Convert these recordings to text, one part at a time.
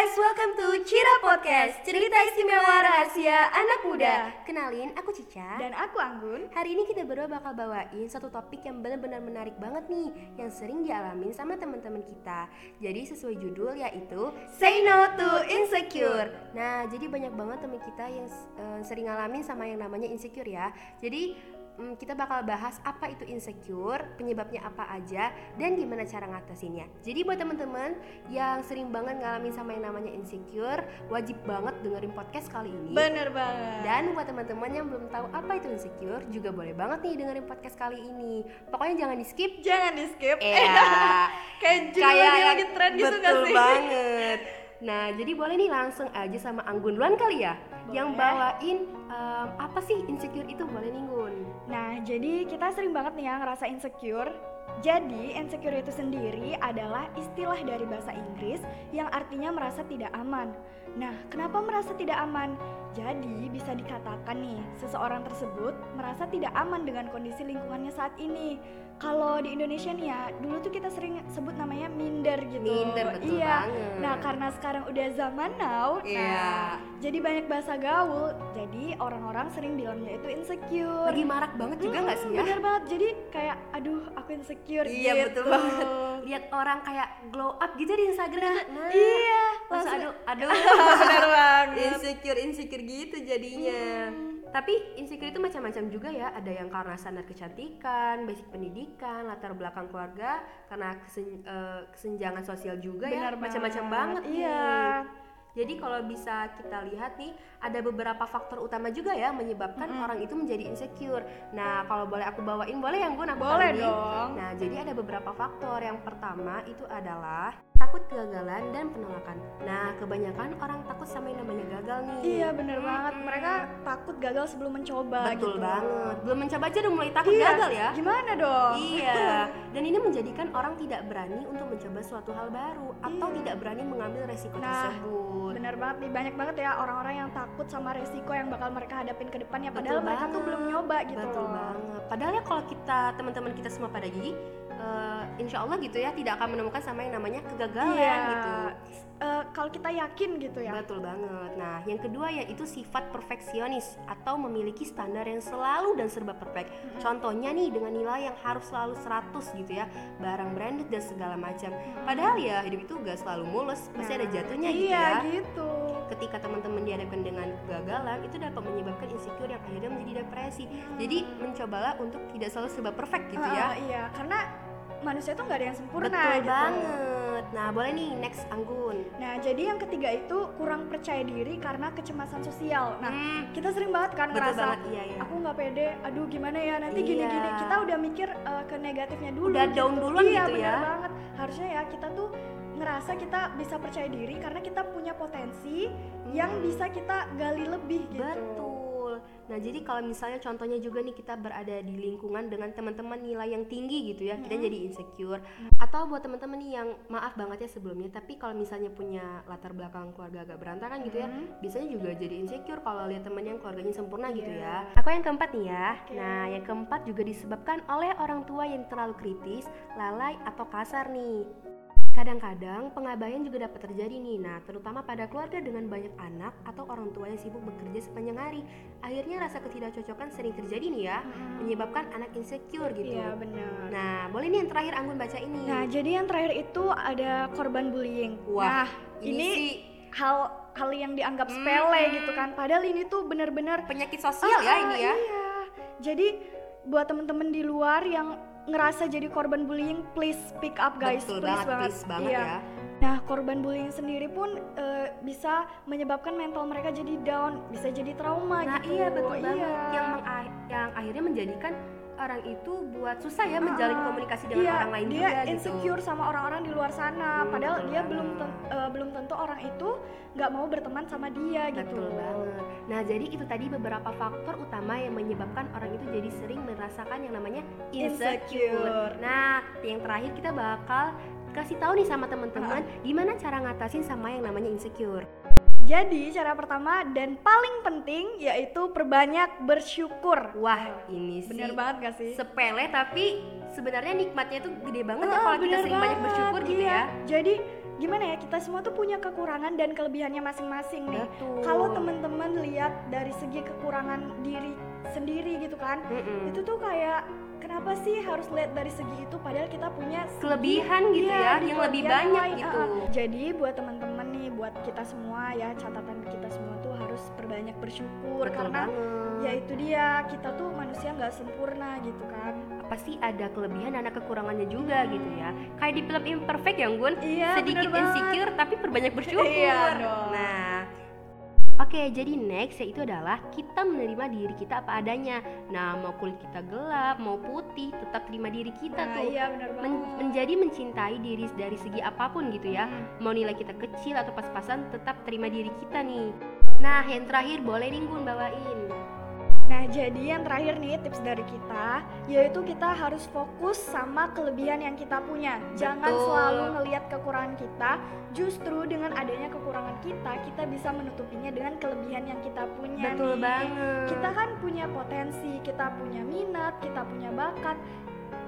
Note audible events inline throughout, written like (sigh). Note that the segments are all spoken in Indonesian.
guys, welcome to Cira Podcast Cerita istimewa rahasia anak muda. Kenalin, aku Cica. Dan aku Anggun. Hari ini kita berdua bakal bawain satu topik yang benar-benar menarik banget nih Yang sering dialamin sama teman-teman kita. Jadi sesuai judul yaitu Say No to Insecure. Nah, jadi banyak banget teman kita yang uh, sering ngalamin sama yang namanya insecure ya. Jadi hmm, kita bakal bahas apa itu insecure, penyebabnya apa aja, dan gimana cara ngatasinnya. Jadi buat teman-teman yang sering banget ngalamin sama yang namanya insecure, wajib banget dengerin podcast kali ini. Bener banget. Dan buat teman-teman yang belum tahu apa itu insecure, juga boleh banget nih dengerin podcast kali ini. Pokoknya jangan di skip. Jangan di skip. Iya. (laughs) Kayak judul lagi, lagi tren gitu betul gak sih? banget. Nah, jadi boleh nih langsung aja sama Anggun duluan kali ya, yang Boleh. bawain em, apa sih insecure itu boleh nih Gun? Nah, jadi kita sering banget nih ya ngerasa insecure. Jadi, insecure itu sendiri adalah istilah dari bahasa Inggris yang artinya merasa tidak aman. Nah, kenapa merasa tidak aman? Jadi, bisa dikatakan nih, seseorang tersebut merasa tidak aman dengan kondisi lingkungannya saat ini. Kalau di Indonesia nih ya, dulu tuh kita sering sebut namanya minder gitu. Minder, betul iya. banget. Nah, karena sekarang udah zaman now, Iya. nah, jadi banyak bahasa gaul. Jadi orang-orang sering bilangnya itu insecure. Lagi marak banget juga nggak sih ya? Bener banget. Jadi kayak aduh aku insecure Iya gitu. betul banget. Lihat orang kayak glow up gitu di Instagram. Nah, Iya, langsung aduh, aduh. (laughs) Bener banget. insecure insecure gitu jadinya. Tapi insecure itu macam-macam juga ya. Ada yang karena standar kecantikan, basic pendidikan, latar belakang keluarga, karena kesen- eh, kesenjangan sosial juga ya. Bener Macam-macam banget. banget. Iya. nih. Jadi kalau bisa kita lihat nih, ada beberapa faktor utama juga ya menyebabkan orang itu menjadi insecure. Nah, kalau boleh aku bawain, boleh yang gue aku Boleh dong. Nah, jadi ada beberapa faktor. Yang pertama itu adalah takut kegagalan dan penolakan. Nah, kebanyakan orang takut sama yang namanya gagal nih. Iya bener banget. Mereka takut gagal sebelum mencoba Betul gitu. banget. Belum mencoba aja udah mulai takut Iya. gagal ya. Gimana dong? Iya, (laughs) dan ini menjadikan orang tidak berani untuk mencoba suatu hal baru atau Iya. tidak berani mengambil resiko Nah, tersebut. Bener banget nih, banyak banget ya orang-orang yang takut sama resiko yang bakal mereka hadapin ke depannya Betul padahal mereka tuh banget. belum nyoba gitu Betul loh. banget. Padahal ya kalau kita teman-teman kita semua pada gigi, eh, insya Allah gitu ya tidak akan menemukan sama yang namanya kegagalan Iya. gitu. Eh, kalau kita yakin gitu ya. Betul banget. Nah, yang kedua yaitu sifat perfeksionis atau memiliki standar yang selalu dan serba perfect. Contohnya nih dengan nilai yang harus selalu 100 gitu ya, barang branded dan segala macam. Padahal ya hidup itu gak selalu mulus, pasti ada Nah, jatuhnya gitu iya, ya. gitu. Ketika teman-teman dihadapkan dengan kegagalan, itu dapat menyebabkan insecure yang akhirnya menjadi depresi. Jadi mencobalah untuk tidak selalu serba perfect gitu ya. Ah, iya, karena manusia tuh nggak ada yang sempurna Betul gitu. banget. Nah, boleh nih next Anggun. Nah, jadi yang ketiga itu kurang percaya diri karena kecemasan sosial. Nah, Hmm, kita sering banget kan betul ngerasa banget iya ya. aku nggak pede, aduh gimana ya nanti Iya. gini-gini. Kita udah mikir uh, ke negatifnya dulu. Udah down duluan iya, gitu bener ya. banget. Harusnya ya kita tuh ngerasa kita bisa percaya diri karena kita punya potensi yang Hmm. bisa kita gali lebih gitu. Betul. Nah, jadi kalau misalnya contohnya juga nih kita berada di lingkungan dengan teman-teman nilai yang tinggi gitu ya, kita jadi insecure. Atau buat teman-teman nih yang maaf banget ya sebelumnya, tapi kalau misalnya punya latar belakang keluarga agak berantakan gitu ya, biasanya juga jadi insecure kalau lihat teman yang keluarganya sempurna gitu ya. Aku yang keempat nih ya. Nah, yang keempat juga disebabkan oleh orang tua yang terlalu kritis, lalai atau kasar nih. Kadang-kadang pengabaian juga dapat terjadi nih, nah terutama pada keluarga dengan banyak anak atau orang tua yang sibuk bekerja sepanjang hari. Akhirnya rasa ketidakcocokan sering terjadi nih ya, menyebabkan anak insecure gitu. Iya benar. Nah, boleh nih yang terakhir Anggun baca ini. Nah, jadi yang terakhir itu ada korban bullying. Wah, nah, ini, ini, sih hal hal yang dianggap sepele gitu kan. Padahal ini tuh bener-bener penyakit sosial ya Ah, ini ya. Iya. Jadi buat temen-temen di luar yang ngerasa jadi korban bullying, please speak up guys. Betul please banget, please banget Iya. ya. Nah, korban bullying sendiri pun eh, bisa menyebabkan mental mereka jadi down, bisa jadi trauma Nah, gitu. iya betul banget. Iya. Yang yang akhirnya menjadikan orang itu buat susah ya menjalin Ah, komunikasi dengan iya, orang lain dia juga gitu. insecure sama orang-orang di luar sana Hmm, padahal betul dia belum ten- eh, belum tentu orang itu nggak mau berteman sama dia gitu Betul banget. Nah, jadi itu tadi beberapa faktor utama yang menyebabkan orang itu jadi sering merasakan yang namanya insecure. Insecure. Nah, yang terakhir kita bakal kasih tahu nih sama teman-teman gimana cara ngatasin sama yang namanya insecure. Jadi cara pertama dan paling penting yaitu perbanyak bersyukur Wah, ini sih bener banget gak sih sepele tapi sebenarnya nikmatnya tuh gede banget ya Ah, kalau kita sering banyak bersyukur gitu iya. ya. Jadi gimana ya kita semua tuh punya kekurangan dan kelebihannya masing-masing nih kalau teman-teman lihat dari segi kekurangan diri sendiri gitu kan Mm-mm. itu tuh kayak kenapa sih harus lihat dari segi itu padahal kita punya segi- Kelebihan gitu Iya, ya, yang lebih banyak lain, gitu. ah. jadi buat teman-teman buat kita semua ya catatan kita semua tuh harus perbanyak bersyukur Betul karena banget. ya itu dia kita tuh manusia nggak sempurna gitu kan pasti ada kelebihan dan ada kekurangannya juga gitu ya kayak di film Imperfect ya Gun iya sedikit banget. insecure tapi perbanyak bersyukur Iya dong. nah Oke, jadi next yaitu adalah kita menerima diri kita apa adanya. Nah, mau kulit kita gelap, mau putih, tetap terima diri kita nah, tuh. iya bener banget Men- menjadi mencintai diri dari segi apa pun gitu ya. Hmm. Mau nilai kita kecil atau pas-pasan, tetap terima diri kita nih. Nah, yang terakhir boleh nih Gun bawain. Nah, jadi yang terakhir nih tips dari kita yaitu kita harus fokus sama kelebihan yang kita punya. Jangan Betul. selalu ngelihat kekurangan kita. Justru dengan adanya kekurangan kita, kita bisa menutupinya dengan kelebihan yang kita punya. Betul nih. banget. Kita kan punya potensi, kita punya minat, kita punya bakat.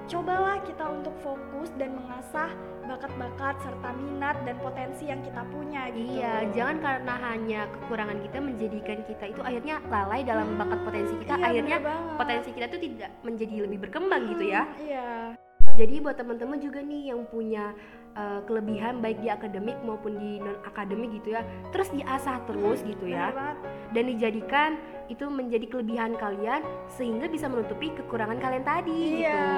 Cobalah kita untuk fokus dan mengasah bakat-bakat serta minat dan potensi yang kita punya gitu. Iya, jangan karena hanya kekurangan kita menjadikan kita itu akhirnya lalai dalam bakat potensi kita. Iya, akhirnya potensi kita tuh tidak menjadi lebih berkembang gitu ya. Iya. Jadi buat teman-teman juga nih yang punya uh, kelebihan baik di akademik maupun di non akademik gitu ya, terus diasah terus gitu ya, dan dijadikan itu menjadi kelebihan kalian sehingga bisa menutupi kekurangan kalian tadi Iya. gitu.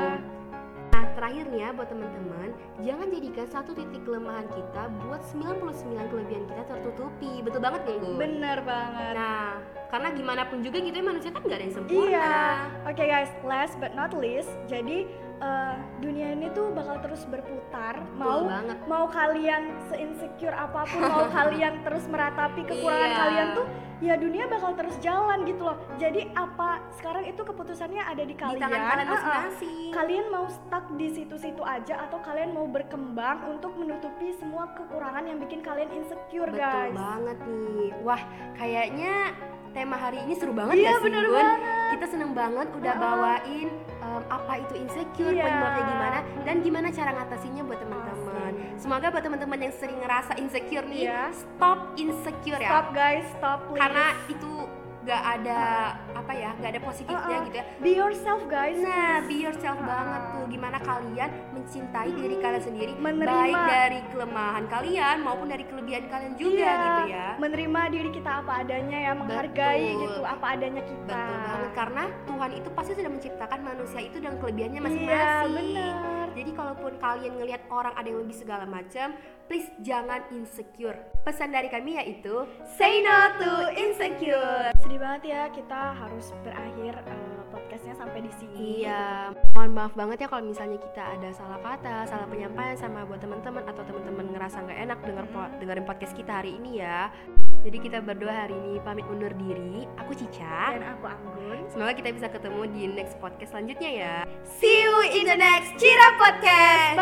Nah, terakhirnya buat teman-teman, jangan jadikan satu titik kelemahan kita buat 99 kelebihan kita tertutupi. Betul banget nggak, Gun? Bener banget. Nah, karena gimana pun juga gitu ya manusia kan nggak ada yang sempurna. Iya. Oke guys, last but not least, jadi eh, dunia ini tuh bakal terus berputar. Betul Mau banget. mau kalian se-insecure apa pun, mau (laughs) kalian terus meratapi kekurangan Iya. kalian tuh, ya dunia bakal terus jalan gitu loh. Jadi apa sekarang itu keputusannya ada di Di kalian. tangan kalian masing-masing. Kalian mau stuck di situ-situ aja atau kalian mau berkembang untuk menutupi semua kekurangan yang bikin kalian insecure, Betul guys. banget nih. Wah, kayaknya tema hari ini seru banget Iya, ya sih, bener banget. Kita seneng banget udah Ah. bawain em, apa itu insecure, Iya. penyebabnya gimana, dan gimana cara ngatasinnya buat teman-teman. Semoga buat teman-teman yang sering ngerasa insecure nih, Iya. stop insecure ya. Stop guys, stop please. Karena itu gak ada apa ya, gak ada positifnya Ah, ah. gitu ya. Be yourself guys. Nah, be yourself banget tuh. Gimana kalian mencintai diri kalian sendiri, Menerima. baik dari kelemahan kalian maupun dari kelebihan kalian juga Iya, gitu ya. Menerima diri kita apa adanya ya, menghargai Betul. gitu apa adanya kita. Betul banget karena Tuhan itu pasti sudah menciptakan manusia itu dengan kelebihannya Iya, masing-masing. benar. Jadi kalaupun kalian ngelihat orang ada yang lebih segala macam, please jangan insecure. Pesan dari kami yaitu say no to insecure. Sedih banget ya kita harus berakhir eh, podcastnya sampai di sini. Iya, mohon maaf banget ya kalau misalnya kita ada salah kata, salah penyampaian sama buat teman-teman atau teman-teman ngerasa nggak enak denger po- dengerin podcast kita hari ini ya. Jadi kita berdua hari ini pamit undur diri. Aku Cica. Dan aku Anggun. Semoga kita bisa ketemu di next podcast selanjutnya ya. See you in the next Cira Podcast.